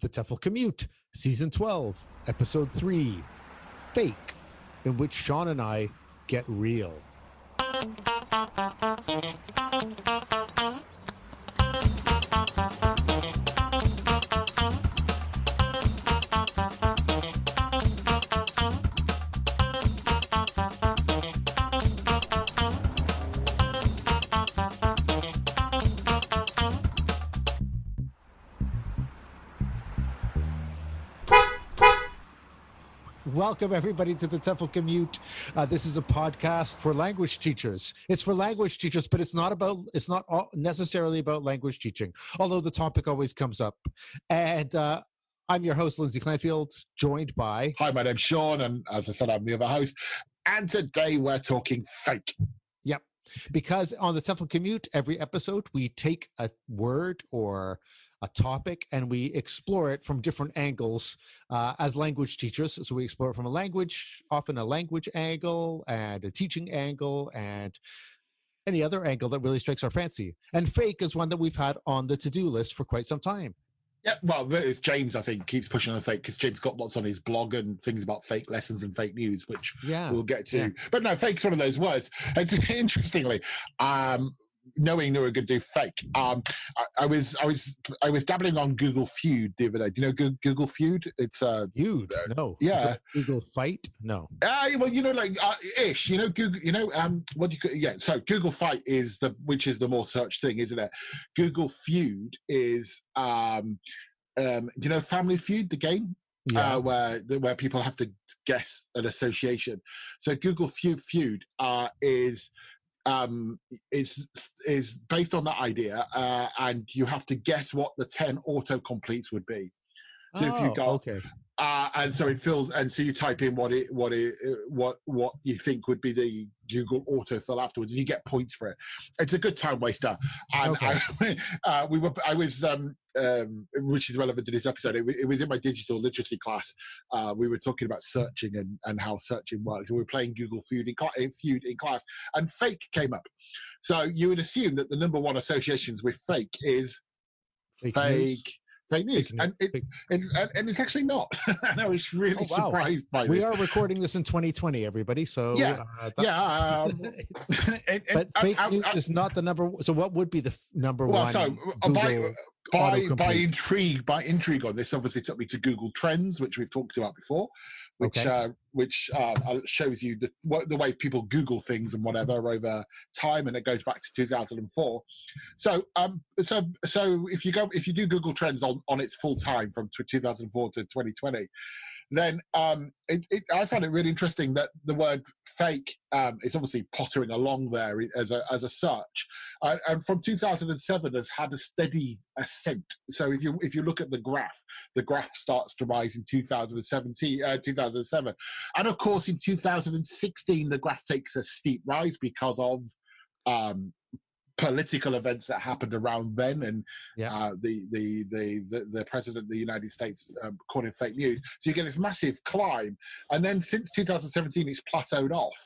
The TEFL Commute, Season 12, Episode 3 Fake, in which Shaun and I get real. Welcome everybody to the TEFL Commute. Uh, this is a podcast for language teachers. It's for language teachers, but it's not about. It's not all- necessarily about language teaching, although the topic always comes up. And uh, I'm your host, Lindsay Clandfield, joined by. Hi, my name's Shaun, and as I said, I'm the other host. And today we're talking fake. Yep, because on the TEFL Commute, every episode we take a word or a topic and we explore it from different angles uh, as language teachers. So we explore it from a language, often a language angle and a teaching angle and any other angle that really strikes our fancy. And fake is one that we've had on the to-do list for quite some time. Yeah, well, it's James, I think, keeps pushing on fake because James got lots on his blog and things about fake lessons and fake news, which Yeah. we'll get to. yeah. But no, fake's one of those words. And interestingly, um, knowing they we're going to do fake, um, I, I was, I was, I was dabbling on Google Feud the other day. Do you know Goo- Google Feud? It's uh, Huge. No. Yeah. Google Fight? No. Uh, well, you know, like uh, ish. You know, Google. You know, um, what you? Yeah. So Google Fight is the which is the more search thing, isn't it? Google Feud is um, um, you know, Family Feud, the game Yeah. uh, where where people have to guess an association. So Google Feud Feud uh, is um is is based on that idea uh and you have to guess what the 10 auto completes would be so if you go, okay. Uh, and so it fills and so you type in what it what it uh, what what you think would be the google autofill afterwards and you get points for it. It's a good time waster. And I, uh, we were i was um um which is relevant to this episode it, it was in my digital literacy class. Uh we were talking about searching and and how searching works. We were playing google feud in, in feud in class and fake came up. So you would assume that the number one associations with fake is Fake fake news, and it, it's and, it's actually not. and I was really Oh, wow. surprised by We this. are recording this in 2020, everybody. So Yeah. uh, yeah, um, and- and but fake I- news I- is not the number. So what would be the f- number well, one? so uh, by by by intrigue by intrigue on this, obviously took me to Google Trends, which we've talked about before, which Okay. uh, which uh, uh, shows you the the way people Google things and whatever over time, and it goes back to 2004. So um so so if you go if you do Google Trends on on its full time from 2004 to 2020. Then um, it, it, I found it really interesting that the word "fake" um, is obviously pottering along there as a as a search, uh, and from 2007 has had a steady ascent. So if you if you look at the graph, the graph starts to rise in 2017, uh, 2007, and of course in 2016 the graph takes a steep rise because of um, political events that happened around then, and Yeah. uh, the, the the the the president of the United States um, calling fake news. So you get this massive climb, and then since 2017 it's plateaued off.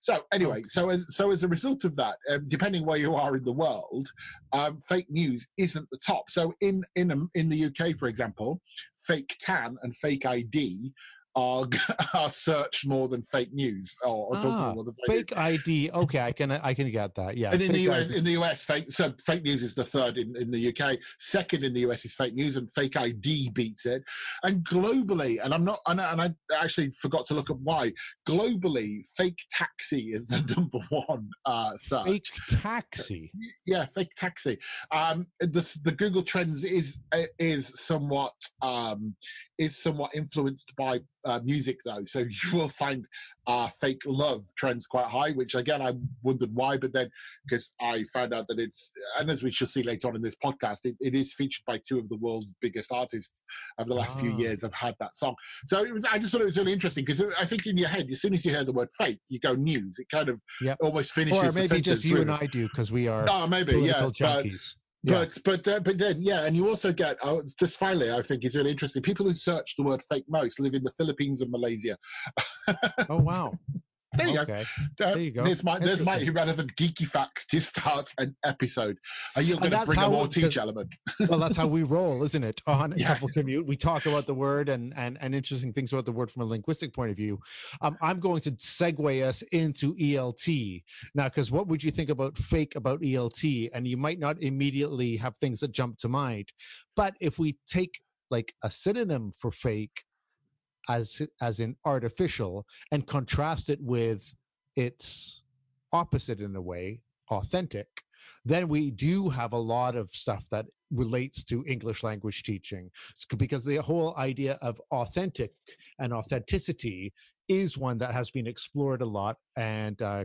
So anyway, so as so as a result of that, um, depending where you are in the world, um, fake news isn't the top. So in in um, in the UK, for example, fake tan and fake ID are are searched more than fake news or, or Ah, fake, fake ID. Okay, I can I can get that. Yeah. And in the US, ID. in the US, fake so fake news is the third in, in the UK. Second in the US is fake news, and fake ID beats it. And globally, and I'm not, and I, and I actually forgot to look at why. Globally, fake taxi is the number one uh, search. fake taxi. Yeah, fake taxi. Um, the the Google Trends is is somewhat um, is somewhat influenced by uh, music though. So you will find uh, fake love trends quite high, which again I wondered why, but then because I found out that it's and as we shall see later on in this podcast, it, it is featured by two of the world's biggest artists of the last few Ah. years have had that song. So it was, I just thought it was really interesting because I think in your head, as soon as you hear the word fake, you go news. It kind of Yep. almost finishes. Or maybe just you with and. I do because we are Oh, maybe yeah. political But, junkies. Yeah. but but uh, but then yeah, and you also get oh, just finally, I think is really interesting. People who search the word fake most live in the Philippines and Malaysia. oh wow. There you okay. go. Uh, There you go. There's my there's my irrelevant geeky facts to start an episode. Are you going to bring a more teach element? well, that's how we roll, isn't it? On Yeah. Commute, we talk about the word and, and and interesting things about the word from a linguistic point of view. Um, I'm going to segue us into ELT now, because what would you think about fake about ELT? And you might not immediately have things that jump to mind, but if we take like a synonym for fake as as in artificial and contrast it with its opposite in a way, authentic, then we do have a lot of stuff that relates to English language teaching. Because the whole idea of authentic and authenticity is one that has been explored a lot and uh,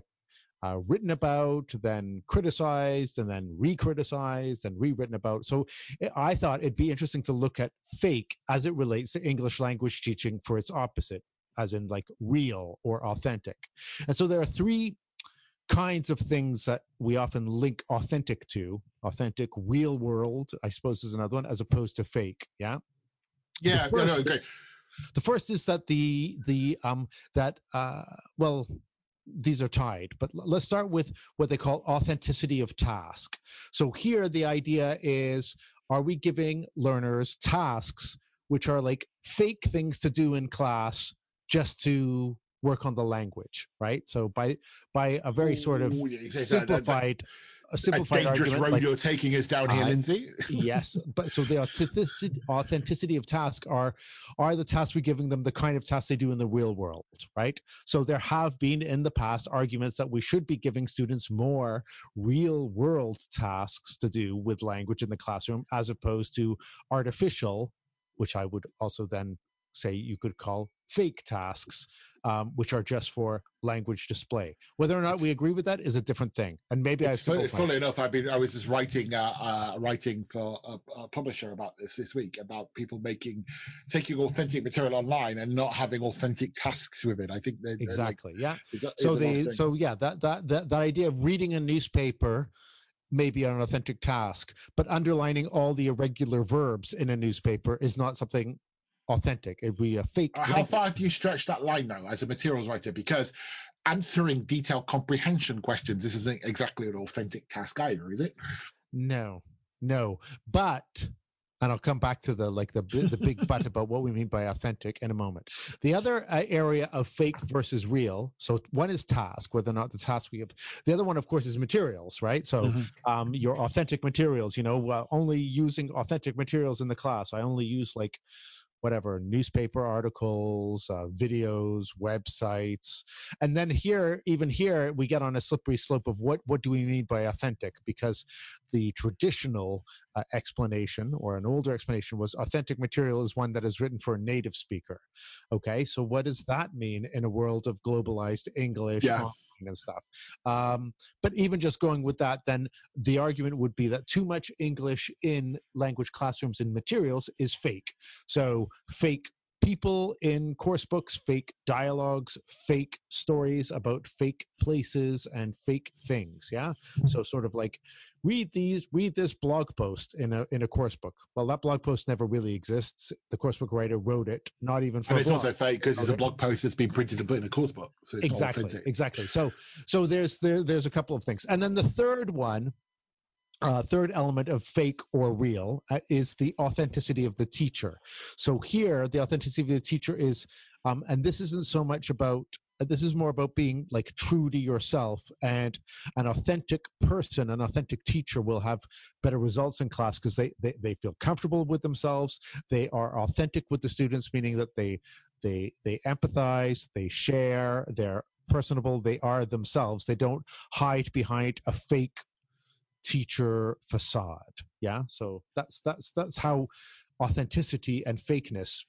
uh, written about, then criticized, and then re-criticized and rewritten about. So I- I thought it'd be interesting to look at fake as it relates to English language teaching for its opposite, as in like real or authentic. And so there are three kinds of things that we often link authentic to authentic real world i suppose is another one as opposed to fake yeah Yeah, no, no, okay. the first is that the the um that uh well these are tied but let's start with what they call authenticity of task. So here the idea is are we giving learners tasks which are like fake things to do in class just to work on the language right? So by by a very sort of Ooh, yeah, you say that- that- that- simplified a A simplified dangerous argument road like- you're taking us down here, I- Lindsay. yes but so the authenticity, authenticity of task are are the tasks we're giving them the kind of tasks they do in the real world right so there have been in the past arguments that we should be giving students more real world tasks to do with language in the classroom as opposed to artificial which i would also then say you could call fake tasks um, which are just for language display whether or not we agree with that is a different thing and maybe i It's fu- simplified it. funnily enough, I've been I was just writing uh, uh, writing for a, a publisher about this this week about people making taking authentic material online and not having authentic tasks with it. I think that that, like, exactly yeah is so is a the so yeah that that that that idea of reading a newspaper may be an authentic task but underlining all the irregular verbs in a newspaper is not something authentic. It'd be a fake Uh, How far do you stretch that line now as a materials writer? Because answering detailed comprehension questions, this isn't exactly an authentic task either, is it? no no. But and i'll come back to the like the the big but about what we mean by authentic in a moment. The other uh, area of fake versus real so one is task whether or not the task we have the other one of course is materials right? So um, your authentic materials you know uh, only using authentic materials in the class. I only use like whatever newspaper articles uh, videos websites and then here even here we get on a slippery slope of what what do we mean by authentic because the traditional uh, explanation or an older explanation was authentic material is one that is written for a native speaker okay so what does that mean in a world of globalized english Yeah. And stuff. Um, but even just going with that then the argument would be that too much english in language classrooms and materials is fake. So fake people in course books fake dialogues fake stories about fake places and fake things yeah? So sort of like read these read this blog post in a in a course book. Well that blog post never really exists. The course book writer wrote it not even for And it's blog. also fake because it's a blog post that's been printed and put in a course book. So it's exactly authentic. exactly. So so there's there there's a couple of things. And then the third one uh, third element of fake or real uh, is the authenticity of the teacher. So here the authenticity of the teacher is um, and this isn't so much about Uh, this is more about being like true to yourself and an authentic person an authentic teacher will have better results in class because they, they they feel comfortable with themselves. They are authentic with the students meaning that they they they empathize they share they're personable they are themselves. They don't hide behind a fake teacher facade yeah? So that's that's that's how authenticity and fakeness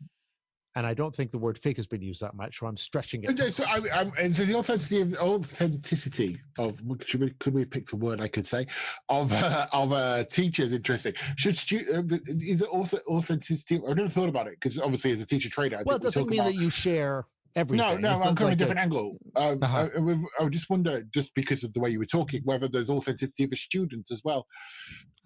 and i don't think the word fake has been used that much so i'm stretching it Okay, so, I, I, and so the authenticity of authenticity of should we, could we picked a word I could say of uh, of uh, teachers interesting. Should stu- uh, is it also authenticity? I never thought about it because obviously as a teacher trainer, I well it doesn't mean about, that you share everything no, no, I'm coming like a a- different angle. Um, Uh-huh. I, I- I would just wonder, just because of the way you were talking, whether there's authenticity of a student as well.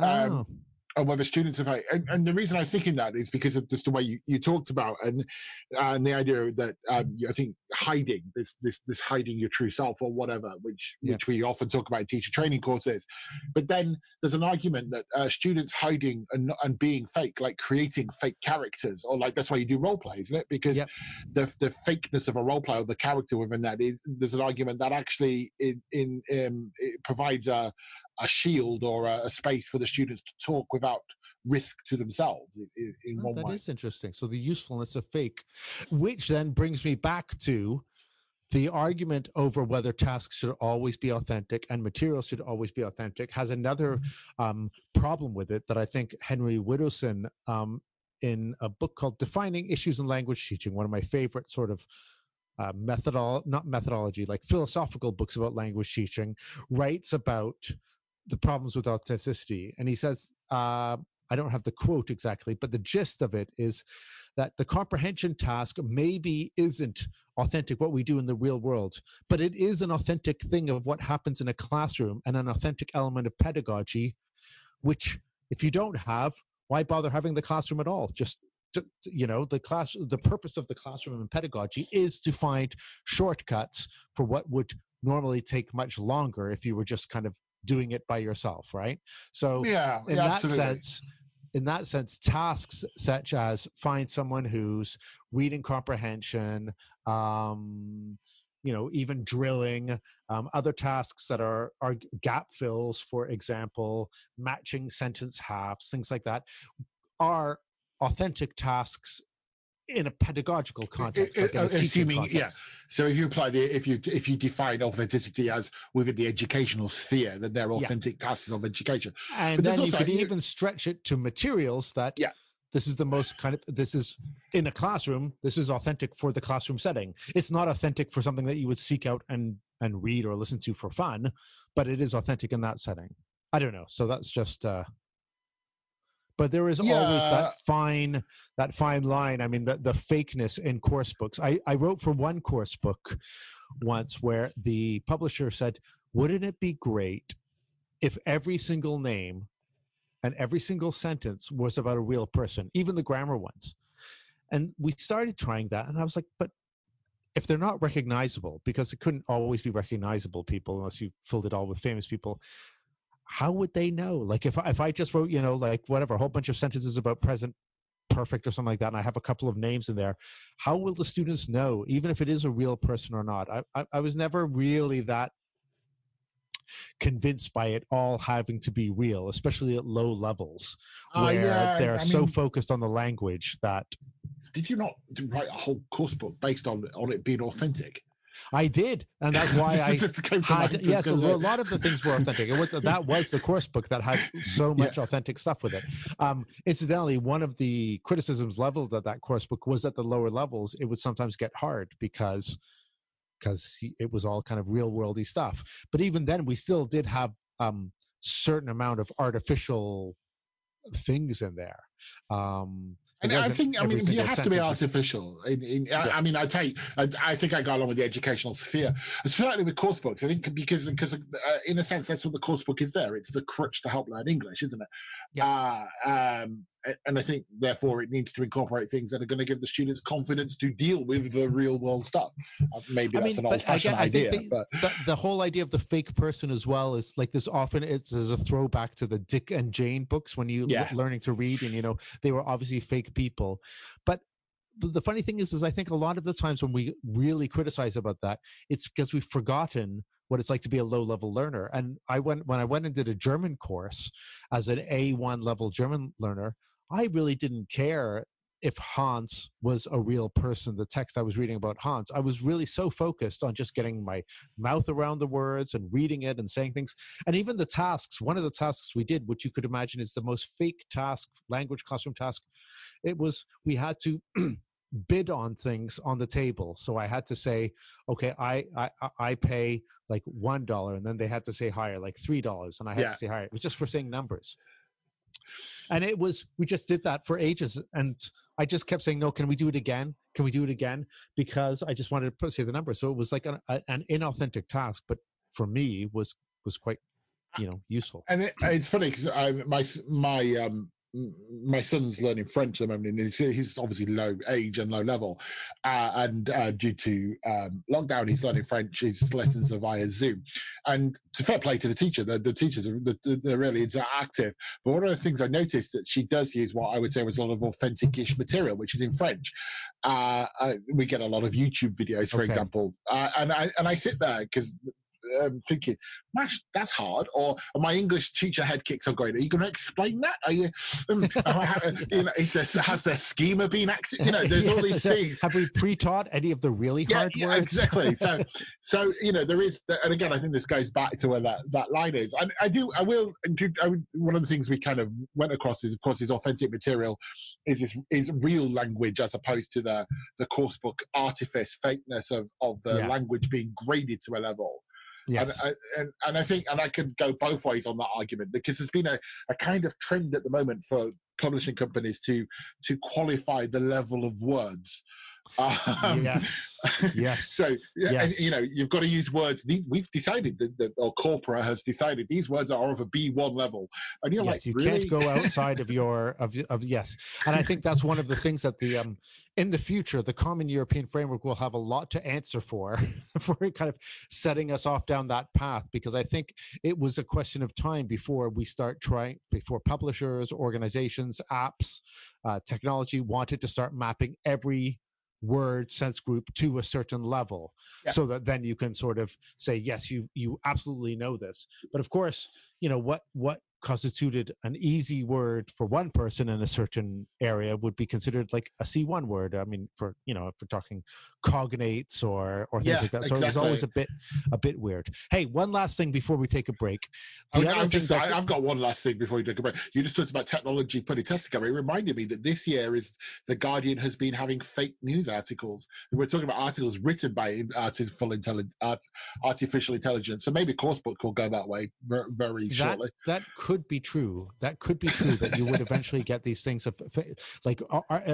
Um, Oh, and whether students have and, and the reason I was thinking that is because of just the way you, you talked about and and the idea that um, I think hiding this this this hiding your true self or whatever, which yeah. which we often talk about in teacher training courses. But then there's an argument that uh, students hiding and and being fake, like creating fake characters, or like that's why you do role play, isn't it? Because the the fakeness of a role play or the character within that is there's an argument that actually in in um, it provides a a shield or a, a, space for the students to talk without risk to themselves in, in oh, one that way. That is interesting. So the usefulness of fake, which then brings me back to the argument over whether tasks should always be authentic and materials should always be authentic has another mm-hmm. um, problem with it that I think Henry Widdowson um, in a book called Defining Issues in Language Teaching, one of my favorite sort of uh, methodol not methodology like philosophical books about language teaching writes about the problems with authenticity. And he says, uh, I don't have the quote exactly, but the gist of it is that the comprehension task maybe isn't authentic what we do in the real world, but it is an authentic thing of what happens in a classroom and an authentic element of pedagogy, which if you don't have, why bother having the classroom at all? Just you know the class the purpose of the classroom and pedagogy is to find shortcuts for what would normally take much longer if you were just kind of doing it by yourself, right? So yeah, in yeah, that absolutely. sense, in that sense, tasks such as find someone who's reading comprehension, um, you know, even drilling, um, other tasks that are are gap fills, for example, matching sentence halves, things like that, are authentic tasks in a pedagogical context, like uh, assuming context. yeah. So if you apply the if you if you define authenticity as within the educational sphere, then they're authentic yeah. tasks of education. And but then you also, could even stretch it to materials that yeah. This is the most kind of this is in a classroom. This is authentic for the classroom setting. It's not authentic for something that you would seek out and and read or listen to for fun, but it is authentic in that setting. I don't know. So that's just uh but there is yeah. always that fine that fine line i mean the, the fakeness in course books I, I wrote for one course book once where the publisher said wouldn't it be great if every single name and every single sentence was about a real person even the grammar ones and we started trying that and i was like but if they're not recognizable because it couldn't always be recognizable people unless you filled it all with famous people how would they know? Like if if I just wrote, you know, like whatever, a whole bunch of sentences about present perfect or something like that, and I have a couple of names in there, how will the students know, even if it is a real person or not? I I, I was never really that convinced by it all having to be real, especially at low levels uh, where yeah, they're I so focused on the language that. Did you not write a whole course book based on on it being authentic? I did, and that's why I had. Yes, a lot of the things were authentic. It was, that was the course book that had so much yeah. authentic stuff with it. Um, incidentally, one of the criticisms leveled at that course book was at the lower levels, it would sometimes get hard because because it was all kind of real worldy stuff. But even then, we still did have um, certain amount of artificial things in there. Um, and I think, I mean, you have to be artificial. In, in, yeah. I, I, mean, I take, I, I, think I go along with the educational sphere, certainly with course books. I think because, because uh, in a sense, that's what the course book is there. It's the crutch to help learn English, isn't it? Yeah. Uh, um, and I think therefore it needs to incorporate things that are going to give the students confidence to deal with the real world stuff. Uh, maybe that's mean, an old fashioned idea. The, but the, the, whole idea of the fake person as well is like this often it's as a throwback to the Dick and Jane books when you yeah. learning to read and you know they were obviously fake people. But the funny thing is is I think a lot of the times when we really criticize about that, it's because we've forgotten what it's like to be a low level learner. And I went when I went and did a German course as an A1 level German learner, I really didn't care if Hans was a real person, the text I was reading about Hans. I was really so focused on just getting my mouth around the words and reading it and saying things. And even the tasks, one of the tasks we did, which you could imagine is the most fake task, language classroom task, it was we had to bid on things on the table. So I had to say, okay, I I, I pay like one dollar, and then they had to say higher, like three dollars, and I had yeah. to say higher. It was just for saying numbers and it was we just did that for ages and i just kept saying no can we do it again? Can we do it again? Because i just wanted to put, say the number so it was like an, a, an inauthentic task but for me was was quite you know useful. And it, it's funny because my my um my son's learning French at the moment, and he's, he's obviously low age and low level, uh, and uh, due to um, lockdown, he's learning French. His lessons are via Zoom, and to fair play to the teacher, the, the teachers are they're really interactive. But one of the things I noticed that she does use what I would say was a lot of authentic-ish material, which is in French. Uh, we get a lot of YouTube videos, for okay. example, uh, and I and I sit there because um, thinking, "Mash, that's hard." Or my English teacher head kicks on going, "Are you going to explain that? Are you? Um, you know, is there, has their schema been active? You know, there's yes, all these so things. Have we pre-taught any of the really yeah, hard yeah, words? Exactly. So, so you know, there is, and again, I think this goes back to where that that line is. I, I do, I will. I, one of the things we kind of went across is, of course, is authentic material is this, is real language as opposed to the the course book artifice, fakeness of of the yeah. language being graded to a level. Yes. And, and, and I think, and I can go both ways on that argument because there's been a, a kind of trend at the moment for publishing companies to to qualify the level of words um, yes. yes. so yes. And, you know, you've got to use words. We've decided that, that, or Corpora has decided these words are of a B one level, and you're yes, like, you really? can't go outside of your of of yes. And I think that's one of the things that the um in the future the Common European Framework will have a lot to answer for for kind of setting us off down that path because I think it was a question of time before we start trying before publishers, organizations, apps, uh, technology wanted to start mapping every word sense group to a certain level yeah. so that then you can sort of say yes you you absolutely know this but of course you know what what constituted an easy word for one person in a certain area would be considered like a C1 word. I mean, for you know, if we're talking cognates or or things yeah, like that. So exactly. it was always a bit a bit weird. Hey, one last thing before we take a break. Oh, I have got one last thing before we take a break. You just talked about technology putting tests together. It reminded me that this year is the Guardian has been having fake news articles. We're talking about articles written by uh, artificial intelligence, artificial intelligence. So maybe Coursebook will go that way very, that, shortly. That could be true. That could be true. that you would eventually get these things of like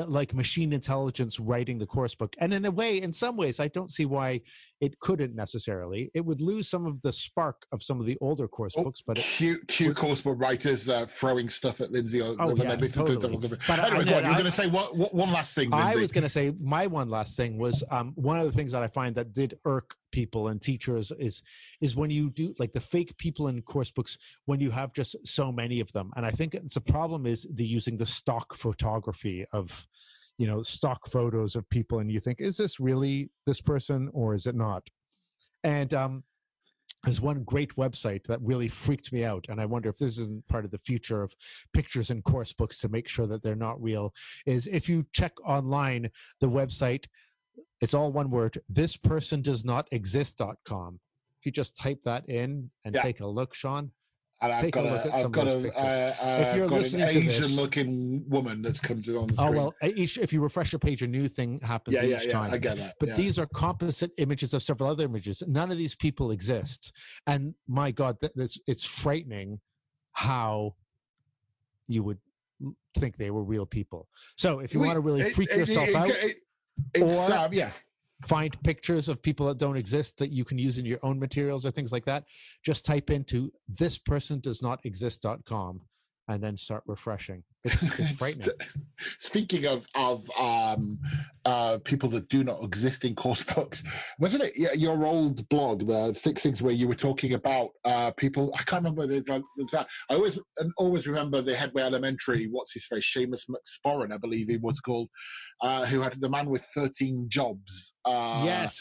like machine intelligence writing the course book, and in a way in some ways, I don't see why it couldn't necessarily. It would lose some of the spark of some of the older course oh, books, but cute, cute course book writers uh, throwing stuff at Lindsay. On, oh, yeah, totally. To, but anyway, I, you're going to say one, one last thing. Lindsay. I was going to say my one last thing was um, one of the things that I find that did irk people and teachers is is when you do like the fake people in course books when you have just so many of them. And i think it's a problem is the using the stock photography of you know stock photos of people and you think is this really this person or is it not? And um there's one great website that really freaked me out and i wonder if this isn't part of the future of pictures and course books to make sure that they're not real is if you check online the website it's all one word this person does not exist.com if you just type that in and yeah. take a look Shaun and I've got, a, I've got, a, uh, uh, I've got an Asian-looking woman that's comes on the screen. Oh well, each if you refresh your page, a new thing happens yeah, each yeah, time. Yeah, I get that. But yeah. these are composite images of several other images. None of these people exist, and my God, it's it's frightening how you would think they were real people. So if you want to really freak it, yourself it, out, or um, yeah. find pictures of people that don't exist that you can use in your own materials or things like that. Just type into this person does not exist.com and then start refreshing. It's, it's frightening. Speaking of of um, uh, people that do not exist in course books, wasn't it your old blog, the Six Things, where you were talking about uh, people? I can't remember the exact. I always always remember the Headway Elementary. What's his face? Seamus McSporran, I believe he was called, uh, who had the man with thirteen jobs. Uh, yes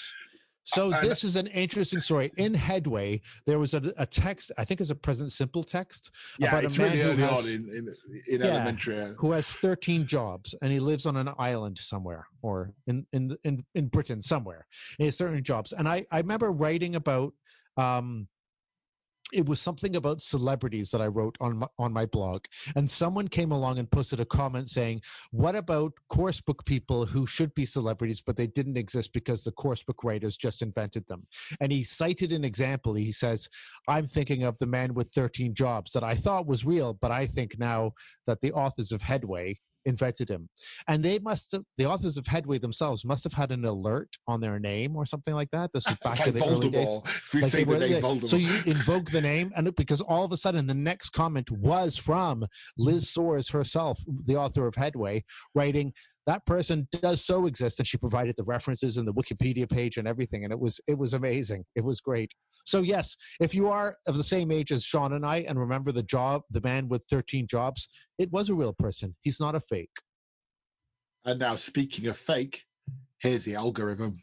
so uh, this is an interesting story. In Headway, there was a, a text. I think it's a present simple text. Yeah, about it's a man really early has, on in in, in yeah, elementary. Who has thirteen jobs and he lives on an island somewhere, or in in in, in Britain somewhere. And he has certain jobs, and I I remember writing about um it was something about celebrities that I wrote on my, on my blog, and someone came along and posted a comment saying, "What about course book people who should be celebrities but they didn't exist because the course book writers just invented them?" And he cited an example. He says, "I'm thinking of the man with 13 jobs that I thought was real, but I think now that the authors of Headway invented him. And they must have, the authors of Headway themselves must have had an alert on their name or something like that. This was back like in the early days. Voldemort. You Like say the name Voldemort. So you invoke the name, and because all of a sudden the next comment was from Liz Soars herself, the author of Headway, writing that person does so exist, and she provided the references and the Wikipedia page and everything, and it was it was amazing. It was great. So yes, if you are of the same age as Shaun and I, and remember the job, the man with thirteen jobs, it was a real person. He's not a fake. And now, speaking of fake, here's the algorithm.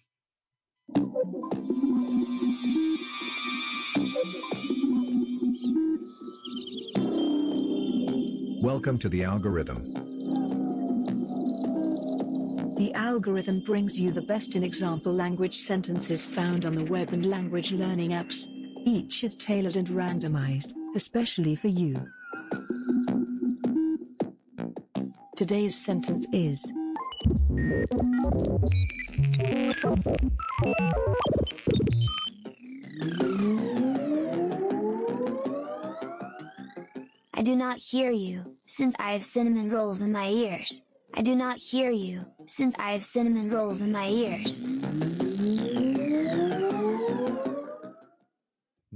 Welcome to the algorithm. The algorithm brings you the best in example language sentences found on the web and language learning apps. Each is tailored and randomized, especially for you. Today's sentence is I do not hear you, since I have cinnamon rolls in my ears. I do not hear you, since I have cinnamon rolls in my ears.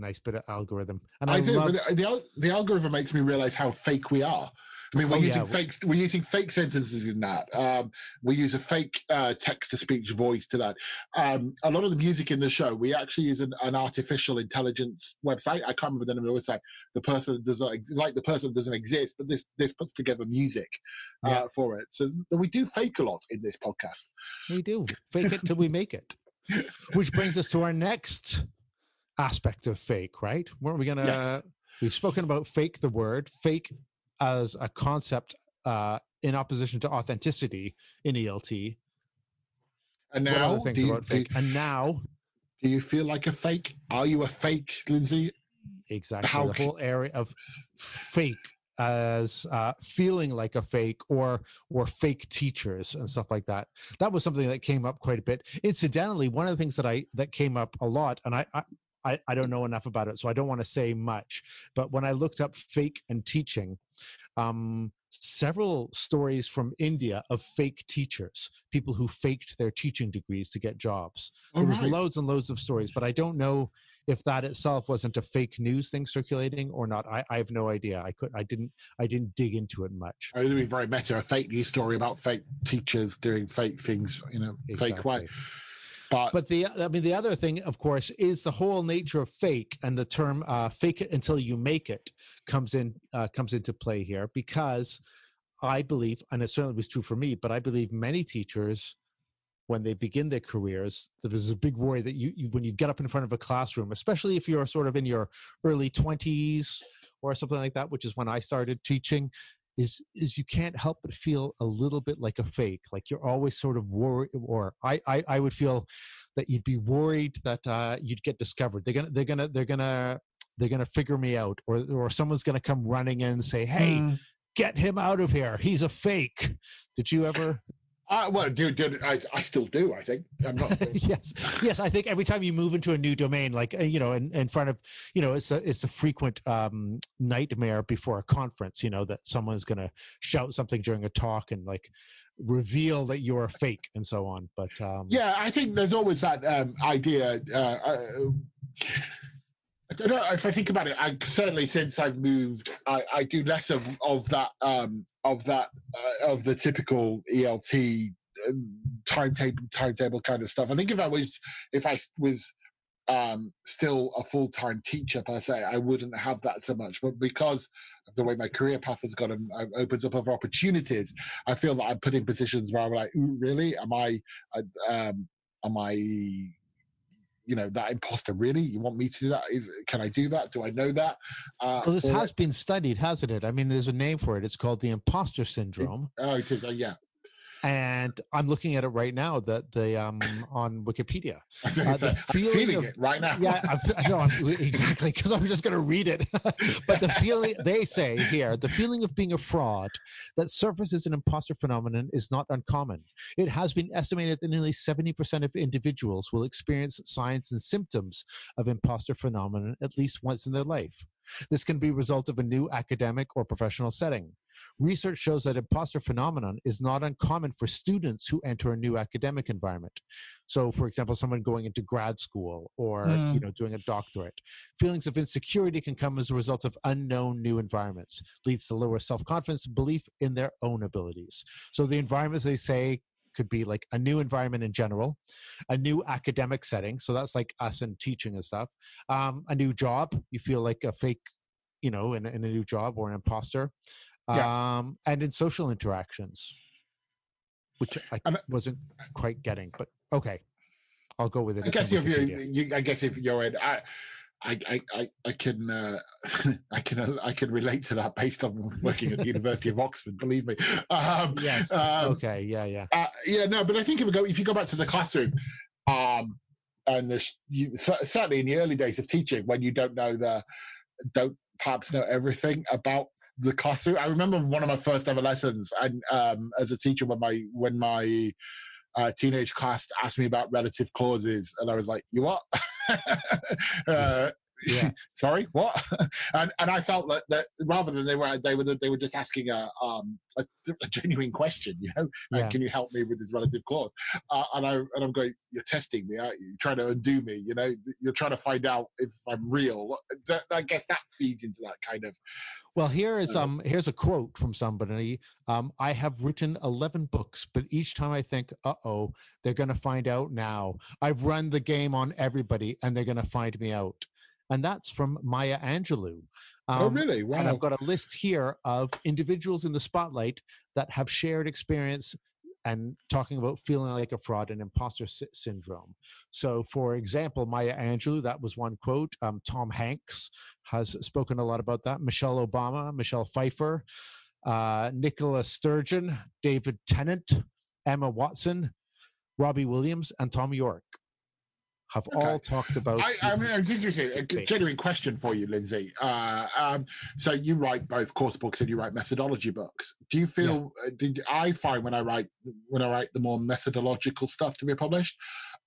Nice bit of algorithm, and I, I, do, love. but the the algorithm makes me realize how fake we are. I mean, we're Oh, using yeah. fake we're using fake sentences in that. Um, we use a fake uh, text to speech voice to that. Um, a lot of the music in the show, we actually use an, an artificial intelligence website. I can't remember the name of the website. The person does not ex- like the person doesn't exist, but this this puts together music uh, Yeah. for it. So we do fake a lot in this podcast. We do fake it till we make it. Which brings us to our next aspect of fake, right? Weren't we gonna? Yes. We've spoken about fake, the word fake as a concept uh, in opposition to authenticity in ELT. And now, things you, about fake? And now, do you feel like a fake? Are you a fake, Lindsay? exactly How the whole area of fake as uh, feeling like a fake or or fake teachers and stuff like that that was something that came up quite a bit incidentally one of the things that i that came up a lot and i i I, I don't know enough about it, so I don't want to say much. But when I looked up fake and teaching, um, several stories from India of fake teachers, people who faked their teaching degrees to get jobs. All There was right. loads and loads of stories, but I don't know if that itself wasn't a fake news thing circulating or not. I, I have no idea. I could I didn't I didn't dig into it much. It would be very meta, a fake news story about fake teachers doing fake things in a fake way. But, But the I mean the other thing, of course, is the whole nature of fake and the term uh, "fake it until you make it" comes in uh, comes into play here because I believe, and it certainly was true for me, but I believe many teachers, when they begin their careers, there is a big worry that you, you when you get up in front of a classroom, especially if you're sort of in your early twenties or something like that, which is when I started teaching. Is is you can't help but feel a little bit like a fake, like you're always sort of worried, or I I, I would feel that you'd be worried that uh, you'd get discovered. They're gonna they're gonna they're gonna they're gonna figure me out, or or someone's gonna come running in and say, "Hey, Mm. get him out of here. He's a fake." Did you ever? Uh, well, dude, dude I, I still do. I think I'm not. yes, yes. I think every time you move into a new domain, like uh, you know, in, in front of you know, it's a it's a frequent um, nightmare before a conference. You know that someone's gonna shout something during a talk and like reveal that you're a fake and so on. But um, yeah, I think there's always that um, idea. Uh, uh, I don't know if I think about it. I certainly since I've moved, I, I do less of of that um, of that uh, of the typical ELT um, timetable timetable kind of stuff. I think if I was if I was um, still a full time teacher per se, I wouldn't have that so much. But because of the way my career path has gone and uh, opens up other opportunities, I feel that I'm put in positions where I'm like, really? Am I? uh, Um, am I? You know that imposter. Really? You want me to do that? Is can I do that? Do I know that? Uh, well, this has it? been studied, hasn't it? I mean, there's a name for it. It's called the imposter syndrome. Oh, it is. Uh, yeah. And I'm looking at it right now. That the um on Wikipedia. I'm the feeling feeling of- it right now. Yeah, I, know I'm, exactly because I'm just going to read it. but the feeling they say here, the feeling of being a fraud that surfaces an imposter phenomenon is not uncommon. It has been estimated that nearly 70% of individuals will experience signs and symptoms of imposter phenomenon at least once in their life. This can be a result of a new academic or professional setting. Research shows that imposter phenomenon is not uncommon for students who enter a new academic environment. So, for example, someone going into grad school or Mm. you know doing a doctorate, feelings of insecurity can come as a result of unknown new environments, leads to lower self-confidence, belief in their own abilities. So, the environments they say could be like a new environment in general, a new academic setting. So that's like us in teaching and stuff. Um, a new job, you feel like a fake, you know, in, in a new job or an imposter. Um, and in social interactions, which I wasn't quite getting, but okay. I'll go with it. I guess if you, you, I guess if you're in, I, I, I, I, I can, uh, I can, uh, I can relate to that based on working at the University of Oxford. Believe me. Um, Yes. Um, okay. Yeah. Yeah. uh, yeah, no, but I think if we go, if you go back to the classroom, um, and the, you, certainly in the early days of teaching, when you don't know the, don't perhaps know everything about the classroom. I remember one of my first ever lessons, and um, as a teacher, when my when my uh, teenage class asked me about relative clauses, and I was like, "You what?" uh, Yeah. Sorry, what? and and I felt that, that rather than they were they were they were just asking a um a, a genuine question, you know, Yeah. can you help me with this relative clause? Uh, and I and I'm going, you're testing me, aren't you? You're trying to undo me, you know. You're trying to find out if I'm real. That, I guess that feeds into that kind of. Well, here is Uh, um here's a quote from somebody. Um, I have written eleven books, but each time I think, uh oh, they're gonna find out now. I've run the game on everybody, and they're gonna find me out. And that's from Maya Angelou. oh, Um, really? And I've got a list here of individuals in the spotlight that have shared experience and talking about feeling like a fraud and imposter sy- syndrome. So, for example, Maya Angelou, that was one quote. Um, Tom Hanks has spoken a lot about that. Michelle Obama, Michelle Pfeiffer, uh, Nicola Sturgeon, David Tennant, Emma Watson, Robbie Williams, and Thom Yorke have Okay. all talked about. I, I mean, it's interesting. A genuine question for you, Lindsay. Uh, um, so you write both course books and you write methodology books. Do you feel? uh Did I find when I write when I write the more methodological stuff to be published,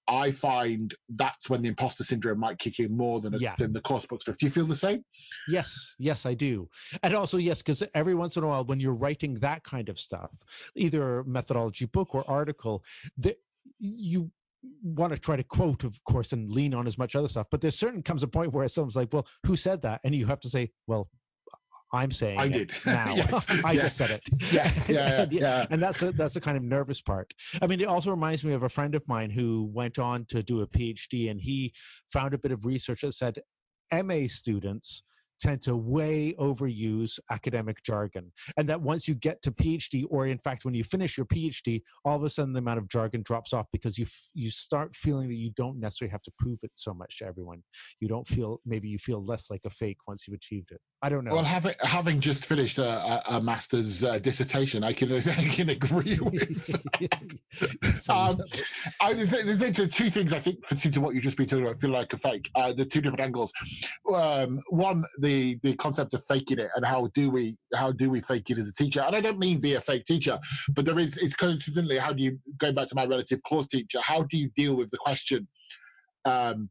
I find that's when the imposter syndrome might kick in more than, a, Yeah. than the course book stuff. Do you feel the same? Yes, yes, I do. And also, yes, because every once in a while, when you're writing that kind of stuff, either methodology book or article, that you want to try to quote, of course, and lean on as much other stuff. But there's certain comes a point where someone's like, "Well, who said that?" And you have to say, "Well, I'm saying I did. now. Yes, I yeah. just said it." Yeah, yeah, yeah, and, yeah. and that's the, that's the kind of nervous part. I mean, it also reminds me of a friend of mine who went on to do a PhD, and he found a bit of research that said MA students tend to way overuse academic jargon and that once you get to phd or in fact when you finish your phd all of a sudden the amount of jargon drops off because you f- you start feeling that you don't necessarily have to prove it so much to everyone. You don't feel maybe you feel less like a fake once you've achieved it i don't know Well, having having just finished a, a, master's uh, dissertation, I can I can agree with. Um. I, there's, there's, two things I think for to what you've just been talking about. Feel like a fake. Uh, the two different angles. Um, one, the the concept of faking it, and how do we how do we fake it as a teacher? And I don't mean be a fake teacher, but there is it's coincidentally how do you going back to my relative clause teacher? How do you deal with the question? Um,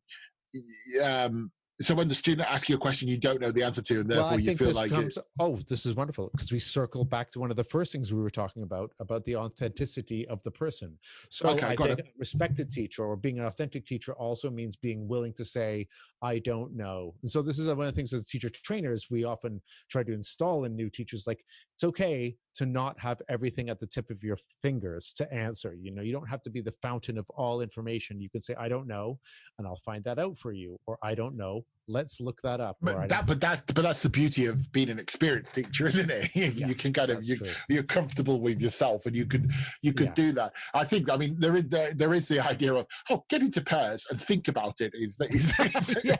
um, so when the student asks you a question you don't know the answer to, and therefore well, you feel like it, oh, this is wonderful because we circle back to one of the first things we were talking about about the authenticity of the person. So Okay, I think a respected teacher or being an authentic teacher also means being willing to say, "I don't know." And so this is one of the things as teacher trainers we often try to install in new teachers. Like it's okay to not have everything at the tip of your fingers to answer. You know, you don't have to be the fountain of all information. You can say, "I don't know," and I'll find that out for you, or "I don't know." Let's look that up. But that, but that, but that's the beauty of being an experienced teacher, isn't it? you, Yeah, can kind of you, you're comfortable with yourself, and you could you could Yeah. do that. I think. I mean, there is there, there is the idea of oh, get into pairs and think about it. Is that is, Yeah,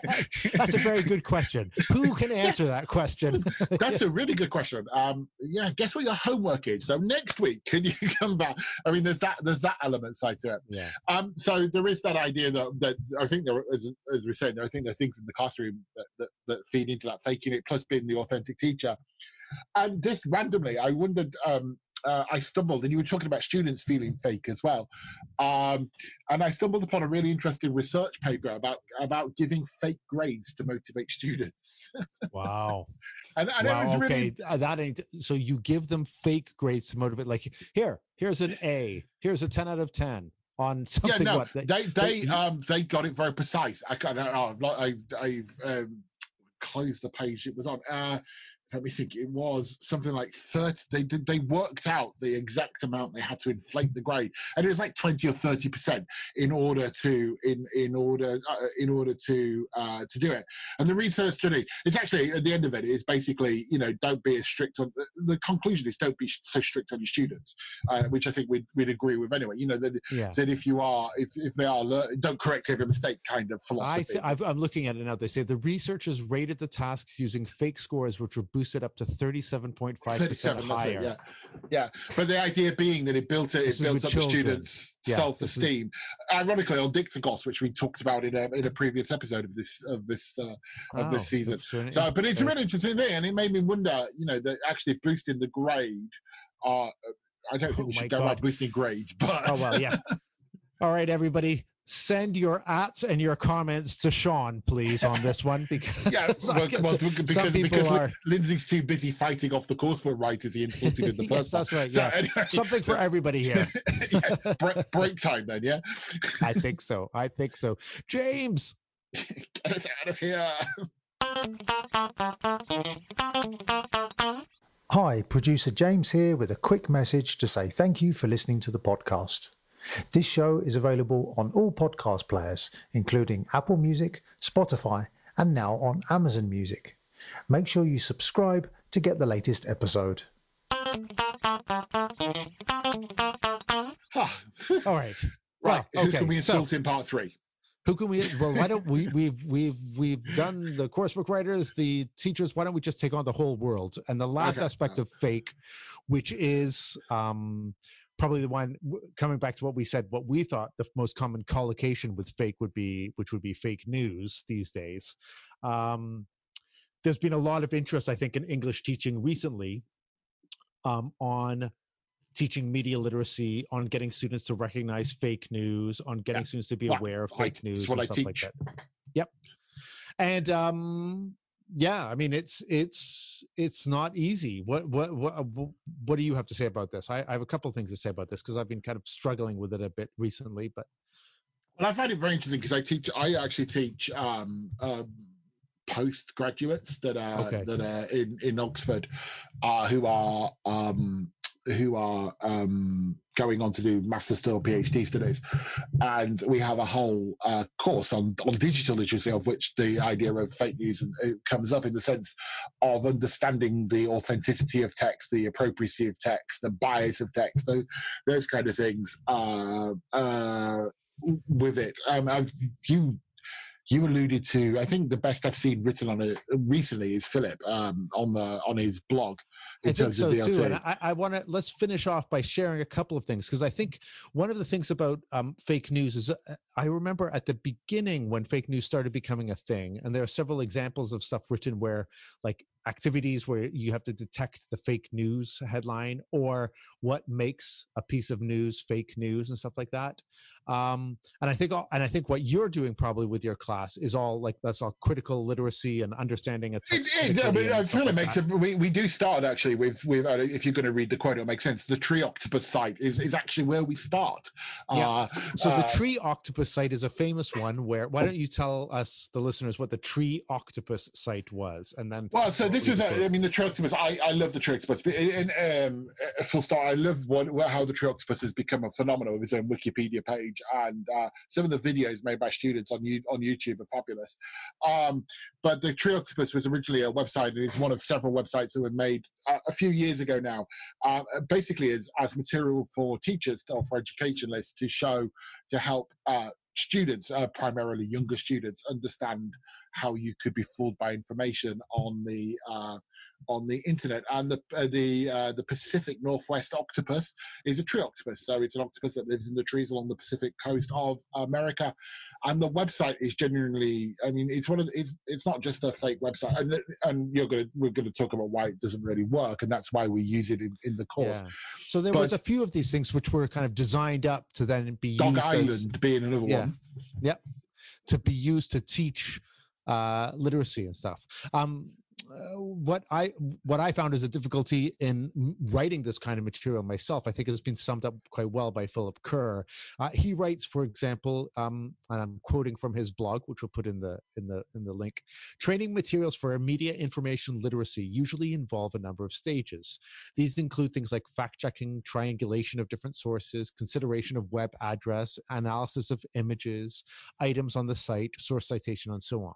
That's a very good question. Who can answer Yes. that question? That's a really good question. Um, yeah, guess what your homework is. So next week, can you come back? I mean, there's that there's that element side to it. yeah. Um, so there is that idea that, that I think there, as, as we said, there I think there are things in the classroom that, that, that feed into that faking it, plus being the authentic teacher. And just randomly, I wondered. Um, uh, I stumbled, and you were talking about students feeling fake as well, um, and I stumbled upon a really interesting research paper about about giving fake grades to motivate students. Wow. and, and it wow. was Okay. really uh, That ain't so you give them fake grades to motivate like here, here's an A, here's a 10 out of 10 on yeah, no, what that- they they you- um they got it very precise. I can't. Oh, I've, I've, I've um, closed the page it was on. Uh, let me think. It was something like thirty. They did. They worked out the exact amount they had to inflate the grade, and it was like twenty or thirty percent in order to in in order uh, in order to uh, to do it. And the research study, it's actually at the end of it is basically you know don't be as strict on. The, the conclusion is don't be so strict on your students, uh, which I think we'd we'd agree with anyway. You know that yeah. that if you are if, if they are lear- don't correct every mistake kind of I philosophy see, I've, I'm looking at it now. They say the researchers rated the tasks using fake scores, which were boosted up to 37.5 percent 37 higher. yeah yeah but the idea being that it built it, This it is built up the students Yeah, self-esteem ironically on dictogloss which we talked about in a in a previous episode of this of this uh, of this Oh, season oops, sorry. so but it's a really interesting thing and it made me wonder you know that actually boosting the grade uh I don't think Oh we should go God. out boosting grades, but Oh well, yeah. All right, everybody, send your ats and your comments to Shaun, please, on this one because yeah, I well, guess well, some because people because are Lindsay's too busy fighting off the coursebook writers he insulted in the Yes, first one. that's right, So yeah. anyway, something for everybody here. yeah, break, break time then, yeah. I think so. I think so. James, Get us out of here. Hi, producer James here with a quick message to say thank you for listening to the podcast. This show is available on all podcast players, including Apple Music, Spotify, and now on Amazon Music. Make sure you subscribe to get the latest episode. All right. right, who okay, can we so- insult in part three? Who can we? Well, why don't we? We've we've we've done the coursebook writers, the teachers. Why don't we just take on the whole world? And the last Okay, aspect of fake, which is um, probably the one coming back to what we said. What we thought the most common collocation with fake would be, which would be fake news these days. Um, there's been a lot of interest, I think, in English teaching recently um, on teaching media literacy, on getting students to recognize fake news, on getting students to be aware of fake it's news, what and I stuff teach. like that. Yep. And um, yeah, I mean, it's it's it's not easy. What what what uh, what do you have to say about this? I, I have a couple of things to say about this because I've been kind of struggling with it a bit recently, but Well, I find it very interesting because I teach. I actually teach um, um, postgraduates that are Okay. that are in in Oxford, uh, who are um, who are um, going on to do master's still PhD studies, and we have a whole uh, course on on digital literacy, of which the idea of fake news and it comes up in the sense of understanding the authenticity of text, the appropriacy of text, the bias of text, those, those kind of things. Uh, uh, with it. Um, you you alluded to. I think the best I've seen written on it recently is Philip um, on the on his blog in I terms so of VLT. too. And I, I want to let's finish off by sharing a couple of things because I think one of the things about um, fake news is uh, I remember at the beginning when fake news started becoming a thing, and there are several examples of stuff written where like activities where you have to detect the fake news headline or what makes a piece of news fake news and stuff like that. Um, and I think all, and I think what you're doing probably with your class is all like that's all critical literacy and understanding It, it, I, critically mean, and I stuff feel it like makes that. it. We, we do start actually with with uh, if you're going to read the quote, it'll make sense. The Tree Octopus site is is actually where we start. Yeah. Uh, So the uh, tree octopus site is a famous one. Where why don't you tell us the listeners what the tree octopus site was, and then Well, so this was, the. I mean, the tree octopus. I, I love the tree octopus. In, um, full start, I love what, how the tree octopus has become a phenomenon with his own Wikipedia page, and uh, some of the videos made by students on on YouTube are fabulous. Um, but the tree octopus was originally a website, and it's one of several websites that were made uh, a few years ago now, uh, basically as as material for teachers or for educationalists to show to help. Uh, students uh, primarily younger students understand how you could be fooled by information on the uh, on the internet. And the uh, the uh, the Pacific Northwest octopus is a tree octopus, so it's an octopus that lives in the trees along the Pacific coast of America. And the website is genuinely, I mean, it's one of the, it's it's not just a fake website, and the, and you're gonna we're gonna talk about why it doesn't really work, and that's why we use it in, in the course. Yeah. So there But- was a few of these things which were kind of designed up to then be Dog used as- Island being another Yeah. one. Yep. To be used to teach uh, literacy and stuff. Um, what I what I found is a difficulty in writing this kind of material myself. I think it has been summed up quite well by Philip Kerr. Uh, he writes, for example, um, and I'm quoting from his blog, which we'll put in the in the in the link. Training materials for media information literacy usually involve a number of stages. These include things like fact checking, triangulation of different sources, consideration of web address, analysis of images, items on the site, source citation, and so on.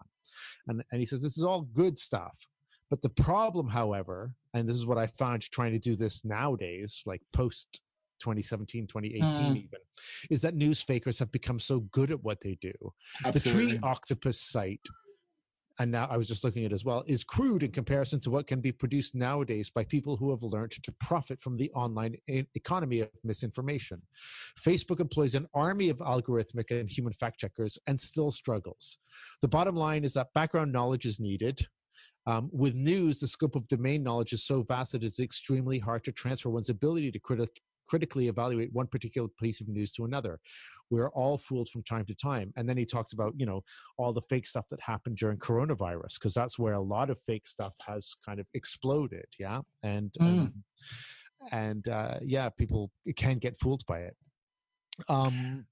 And, and he says this is all good stuff. But the problem, however, and this is what I found trying to do this nowadays, like post 2017, 2018, Mm. even, is that news fakers have become so good at what they do. The Absolutely. Tree Octopus site, and now I was just looking at it as well, is crude in comparison to what can be produced nowadays by people who have learned to profit from the online economy of misinformation. Facebook employs an army of algorithmic and human fact checkers and still struggles. The bottom line is that background knowledge is needed. Um, with news, the scope of domain knowledge is so vast that it's extremely hard to transfer one's ability to critic- critically evaluate one particular piece of news to another. We're all fooled from time to time. And then he talked about, you know, all the fake stuff that happened during coronavirus, because that's where a lot of fake stuff has kind of exploded. Yeah. And, and, and uh, yeah, people can get fooled by it. Um,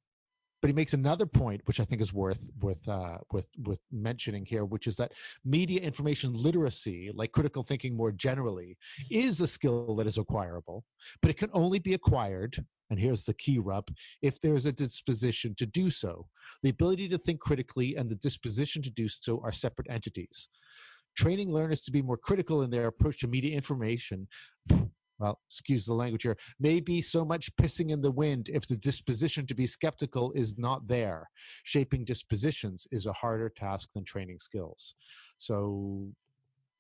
but he makes another point, which I think is worth worth uh, with with mentioning here, which is that media information literacy, like critical thinking more generally, is a skill that is acquirable, but it can only be acquired. And here's the key rub: if there is a disposition to do so, the ability to think critically and the disposition to do so are separate entities. Training learners to be more critical in their approach to media information well, excuse the language here, may be so much pissing in the wind if the disposition to be skeptical is not there. Shaping dispositions is a harder task than training skills. So,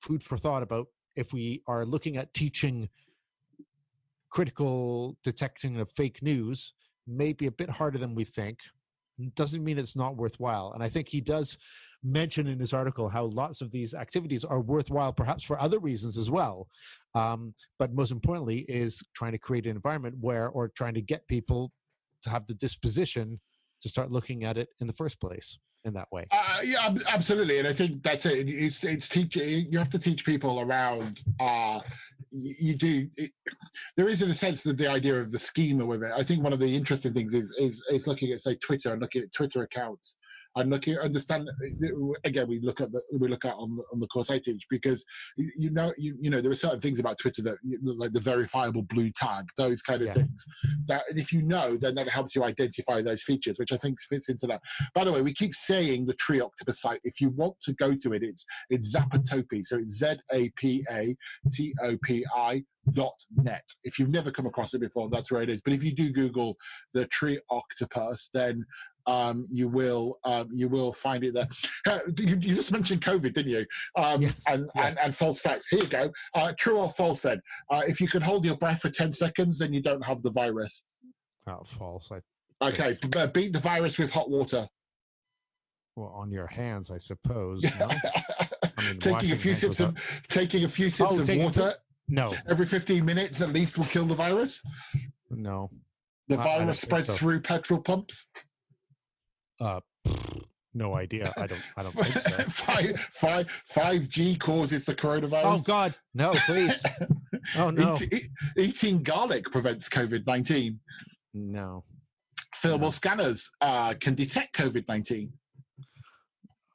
food for thought about if we are looking at teaching critical detection of fake news, may be a bit harder than we think. Doesn't mean it's not worthwhile. And I think he does mention in his article how lots of these activities are worthwhile, perhaps for other reasons as well. Um, but most importantly, is trying to create an environment where, or trying to get people to have the disposition to start looking at it in the first place in that way. Uh, yeah, absolutely, and I think that's it. It's it's teaching. You have to teach people around. Uh, you do. It, there is, in a sense, that the idea of the schema with it. I think one of the interesting things is is is looking at say Twitter and looking at Twitter accounts and looking understand. Uh, again, we look at the we look at on the- on the course I teach because you know you you know there are certain things about Twitter that like the verifiable blue tag, those kind of Yeah. things. That if you know, then that helps you identify those features, which I think fits into that. By the way, we keep saying the Tree Octopus site. If you want to go to it, it's it's Zapatopi. So it's Z A P A T O P I dot net. If you've never come across it before, that's where it is. But if you do Google the Tree Octopus, then um, you will um, you will find it there. You, you just mentioned COVID, didn't you? Um, Yeah. and, Yeah. and and false facts. Here you go. Uh, true or false? Then, uh, if you can hold your breath for ten seconds, then you don't have the virus. Oh, false. I, Okay, uh, beat the virus with hot water. well, on your hands, I suppose. No, I mean, taking a few sips of taking a few sips Oh, of taking a few- water no, every 15 minutes at least will kill the virus. no. The I- I don't virus spreads so. through petrol pumps. Uh, no idea. I don't. I don't think so. five, five, 5G causes the coronavirus. Oh. God, no! Please. Oh no, Eat- eat- eating garlic prevents COVID 19. no. Thermal scanners uh, can detect COVID 19.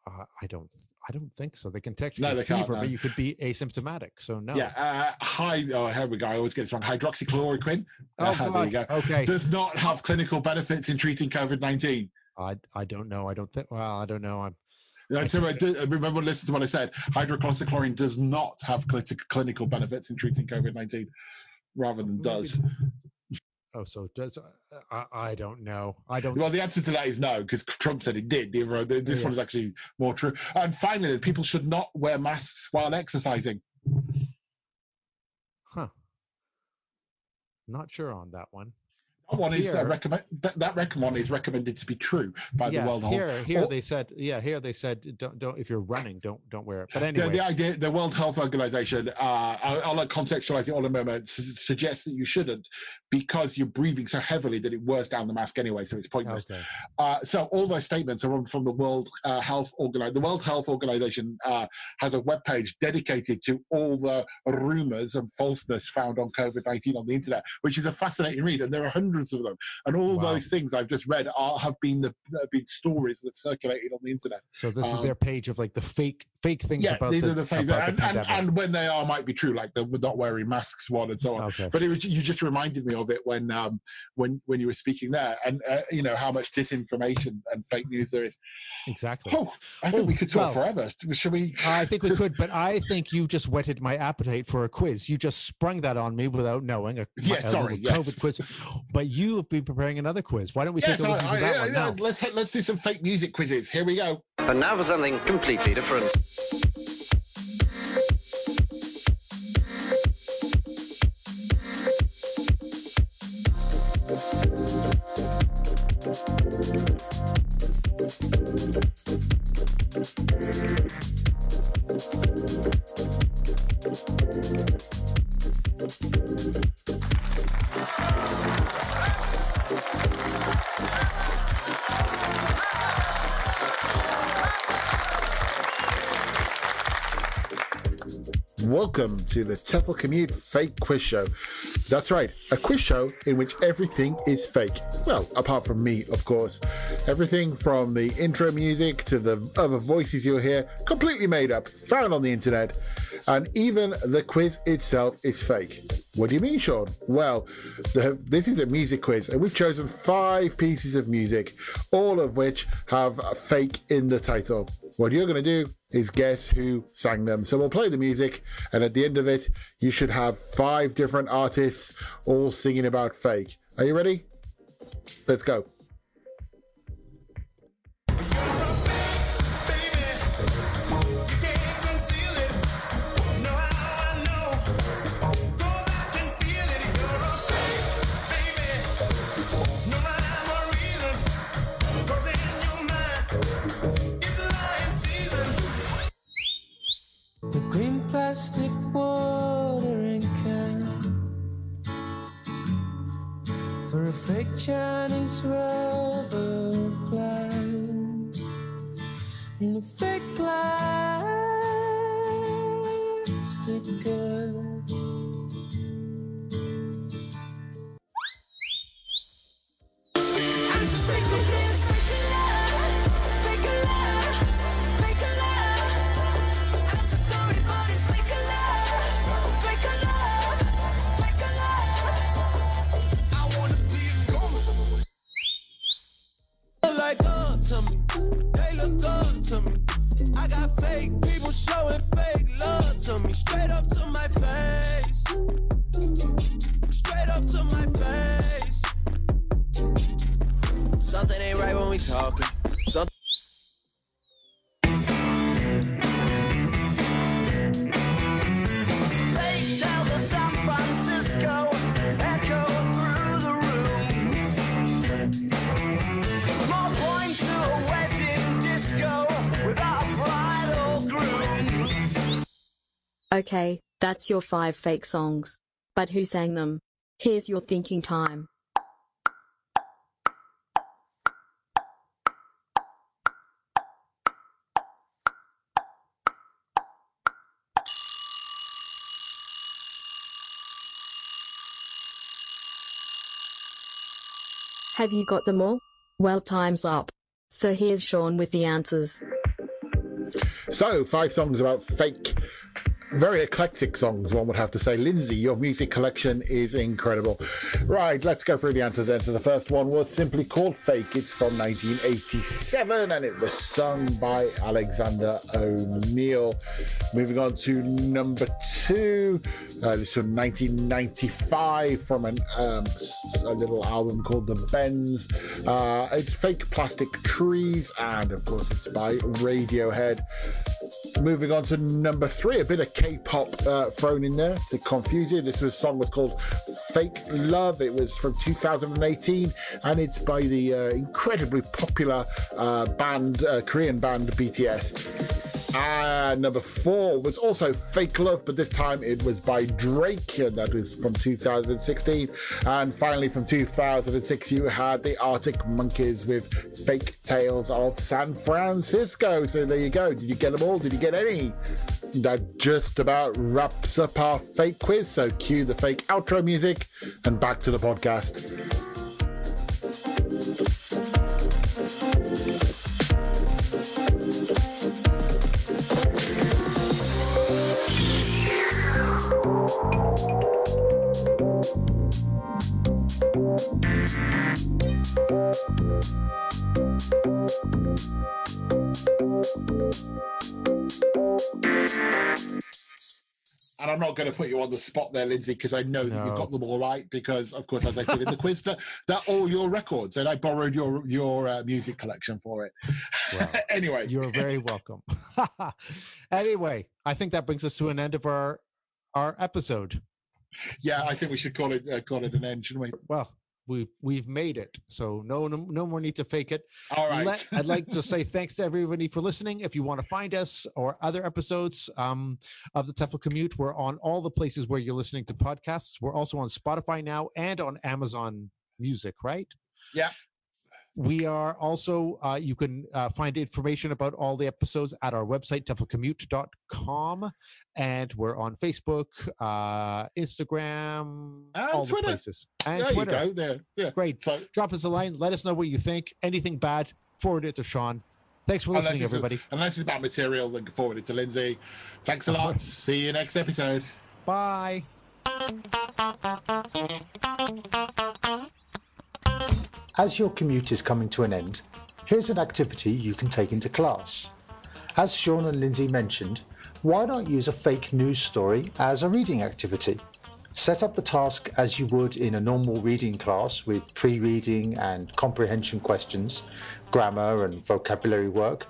Uh, I don't. I don't think so. They can detect No, they can't, fever, no. but you could be asymptomatic. So no. Yeah, uh, high. Oh, here we go. I always get this wrong. Hydroxychloroquine Oh Uh, there you go. Okay. does not have clinical benefits in treating COVID 19. I I don't know. I don't think. Well, I don't know. I'm. Yeah, I, I, remember listen to what I said. Hydroxychloroquine does not have cl- clinical benefits in treating COVID nineteen, rather than does. Oh, so does uh, I, I don't know. I don't. Well, the answer to that is no, because Trump said it did. This yeah. one's actually more true. And finally, people should not wear masks while exercising. Huh. Not sure on that one. That one is uh, recommend that, that reckon one is recommended to be true by yeah, the World Health. here, here Oh, they said, yeah, here they said, don't, don't. If you're running, don't, don't wear it. But anyway, the idea, the World Health Organization, uh, I'll, I'll contextualize it all in a moment, su- suggests that you shouldn't because you're breathing so heavily that it wears down the mask anyway, so it's pointless. okay. Uh, so all those statements are from the World uh, Health Organization. The World Health Organization uh, has a webpage dedicated to all the rumors and falseness found on COVID nineteen on the internet, which is a fascinating read, and there are hundreds of them. And all Wow. those things I've just read are, have been the have been stories that circulated on the internet. So this is Um, their page of like the fake, fake things yeah, about these the, are the things, about and, the and, and when they are might be true, like the not wearing masks one and so on. okay. But it was you just reminded me of it when um, when when you were speaking there, and uh, you know how much disinformation and fake news there is. Exactly. Oh, I think Oh, we could talk well. forever. Should we? I think we could, but I think you just whetted my appetite for a quiz. You just sprung that on me without knowing. A, Yeah, a sorry, COVID yes. quiz. But you have been preparing another quiz. Why don't we Yes, take a listen I- to that I- one I- now? let's let's do some fake music quizzes. Here we go. And now for something completely different. Welcome to the TEFL Commute Fake Quiz Show. That's right, a quiz show in which everything is fake. Well, apart from me, of course. Everything from the intro music to the other voices you'll hear, completely made up, found on the internet, and even the quiz itself is fake. What do you mean, Shaun? Well, the, this is a music quiz, and we've chosen five pieces of music, all of which have fake in the title. What you're going to do is guess who sang them. So we'll play the music, and at the end of it, you should have five different artists all singing about fake. Are you ready? Let's go. Chinese rubber plant and fake plastic girl. That's your five fake songs. But who sang them? Here's your thinking time. Have you got them all? Well, time's up. So here's Shaun with the answers. So, five songs about fake, very eclectic songs, one would have to say. Lindsay, your music collection is incredible. Right, let's go through the answers then. So, the first one was simply called Fake. It's from 1987 and it was sung by Alexander O'Neal. Moving on to number two, uh, this from 1995 from an, um, a little album called The Bends. Uh, it's Fake Plastic Trees, and of course, it's by Radiohead. Moving on to number three, a bit of K-pop uh, thrown in there to confuse you. This was song was called "Fake Love." It was from 2018, and it's by the uh, incredibly popular uh, band, uh, Korean band BTS. Uh, number four was also Fake Love, but this time it was by Drake, and that was from 2016. And finally, from 2006, you had the Arctic Monkeys with Fake Tales of San Francisco. So there you go. Did you get them all? Did you get any? That just about wraps up our fake quiz. So cue the fake outro music and back to the podcast. And I'm not going to put you on the spot there, Lindsay, because I know that you've got them all right. Because, of course, as I said in the quiz, that they're all your records, and I borrowed your your uh, music collection for it. Well, anyway, You're very welcome. anyway, I think that brings us to an end of our our episode. yeah, I think we should call it uh, call it an end, shouldn't we? Well, we've we've made it, so no no, no more need to fake it. All right. Let- I'd like to say thanks to everybody for listening. If you want to find us or other episodes um, of the TEFL Commute, we're on all the places where you're listening to podcasts. We're also on Spotify now and on Amazon Music, right? Yeah. We are also, uh, you can uh, find information about all the episodes at our website, teflcommute.com. And we're on Facebook, uh, Instagram, And all Twitter. the places. And there Twitter. you go. There, yeah. Great. So Drop us a line. Let us know what you think. Anything bad, forward it to Shaun. Thanks for listening, it's, everybody. unless it's about material, then forward it to Lindsay. Thanks a lot. See you next episode. Bye. As your commute is coming to an end, here's an activity you can take into class. As Shaun and Lindsay mentioned, why not use a fake news story as a reading activity? Set up the task as you would in a normal reading class with pre reading and comprehension questions, grammar and vocabulary work,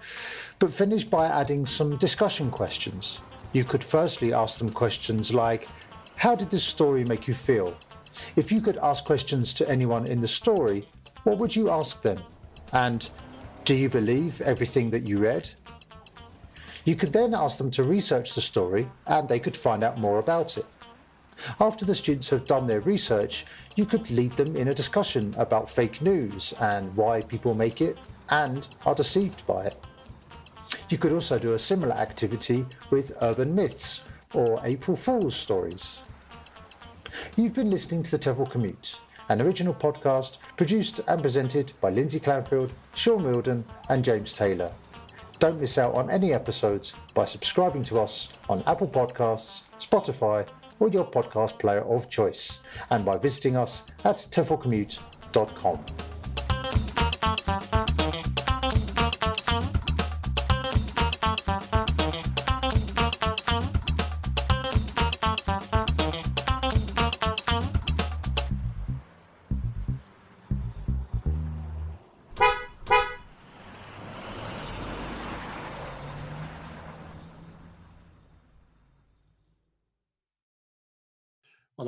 but finish by adding some discussion questions. You could firstly ask them questions like How did this story make you feel? If you could ask questions to anyone in the story, what would you ask them? And do you believe everything that you read? You could then ask them to research the story and they could find out more about it. After the students have done their research, you could lead them in a discussion about fake news and why people make it and are deceived by it. You could also do a similar activity with urban myths or April Fool's stories. You've been listening to the TEFL Commute, an original podcast produced and presented by Lindsay Clandfield, Shaun Wilden, and James Taylor. Don't miss out on any episodes by subscribing to us on Apple Podcasts, Spotify, or your podcast player of choice, and by visiting us at teflcommute.com.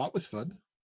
that was fun.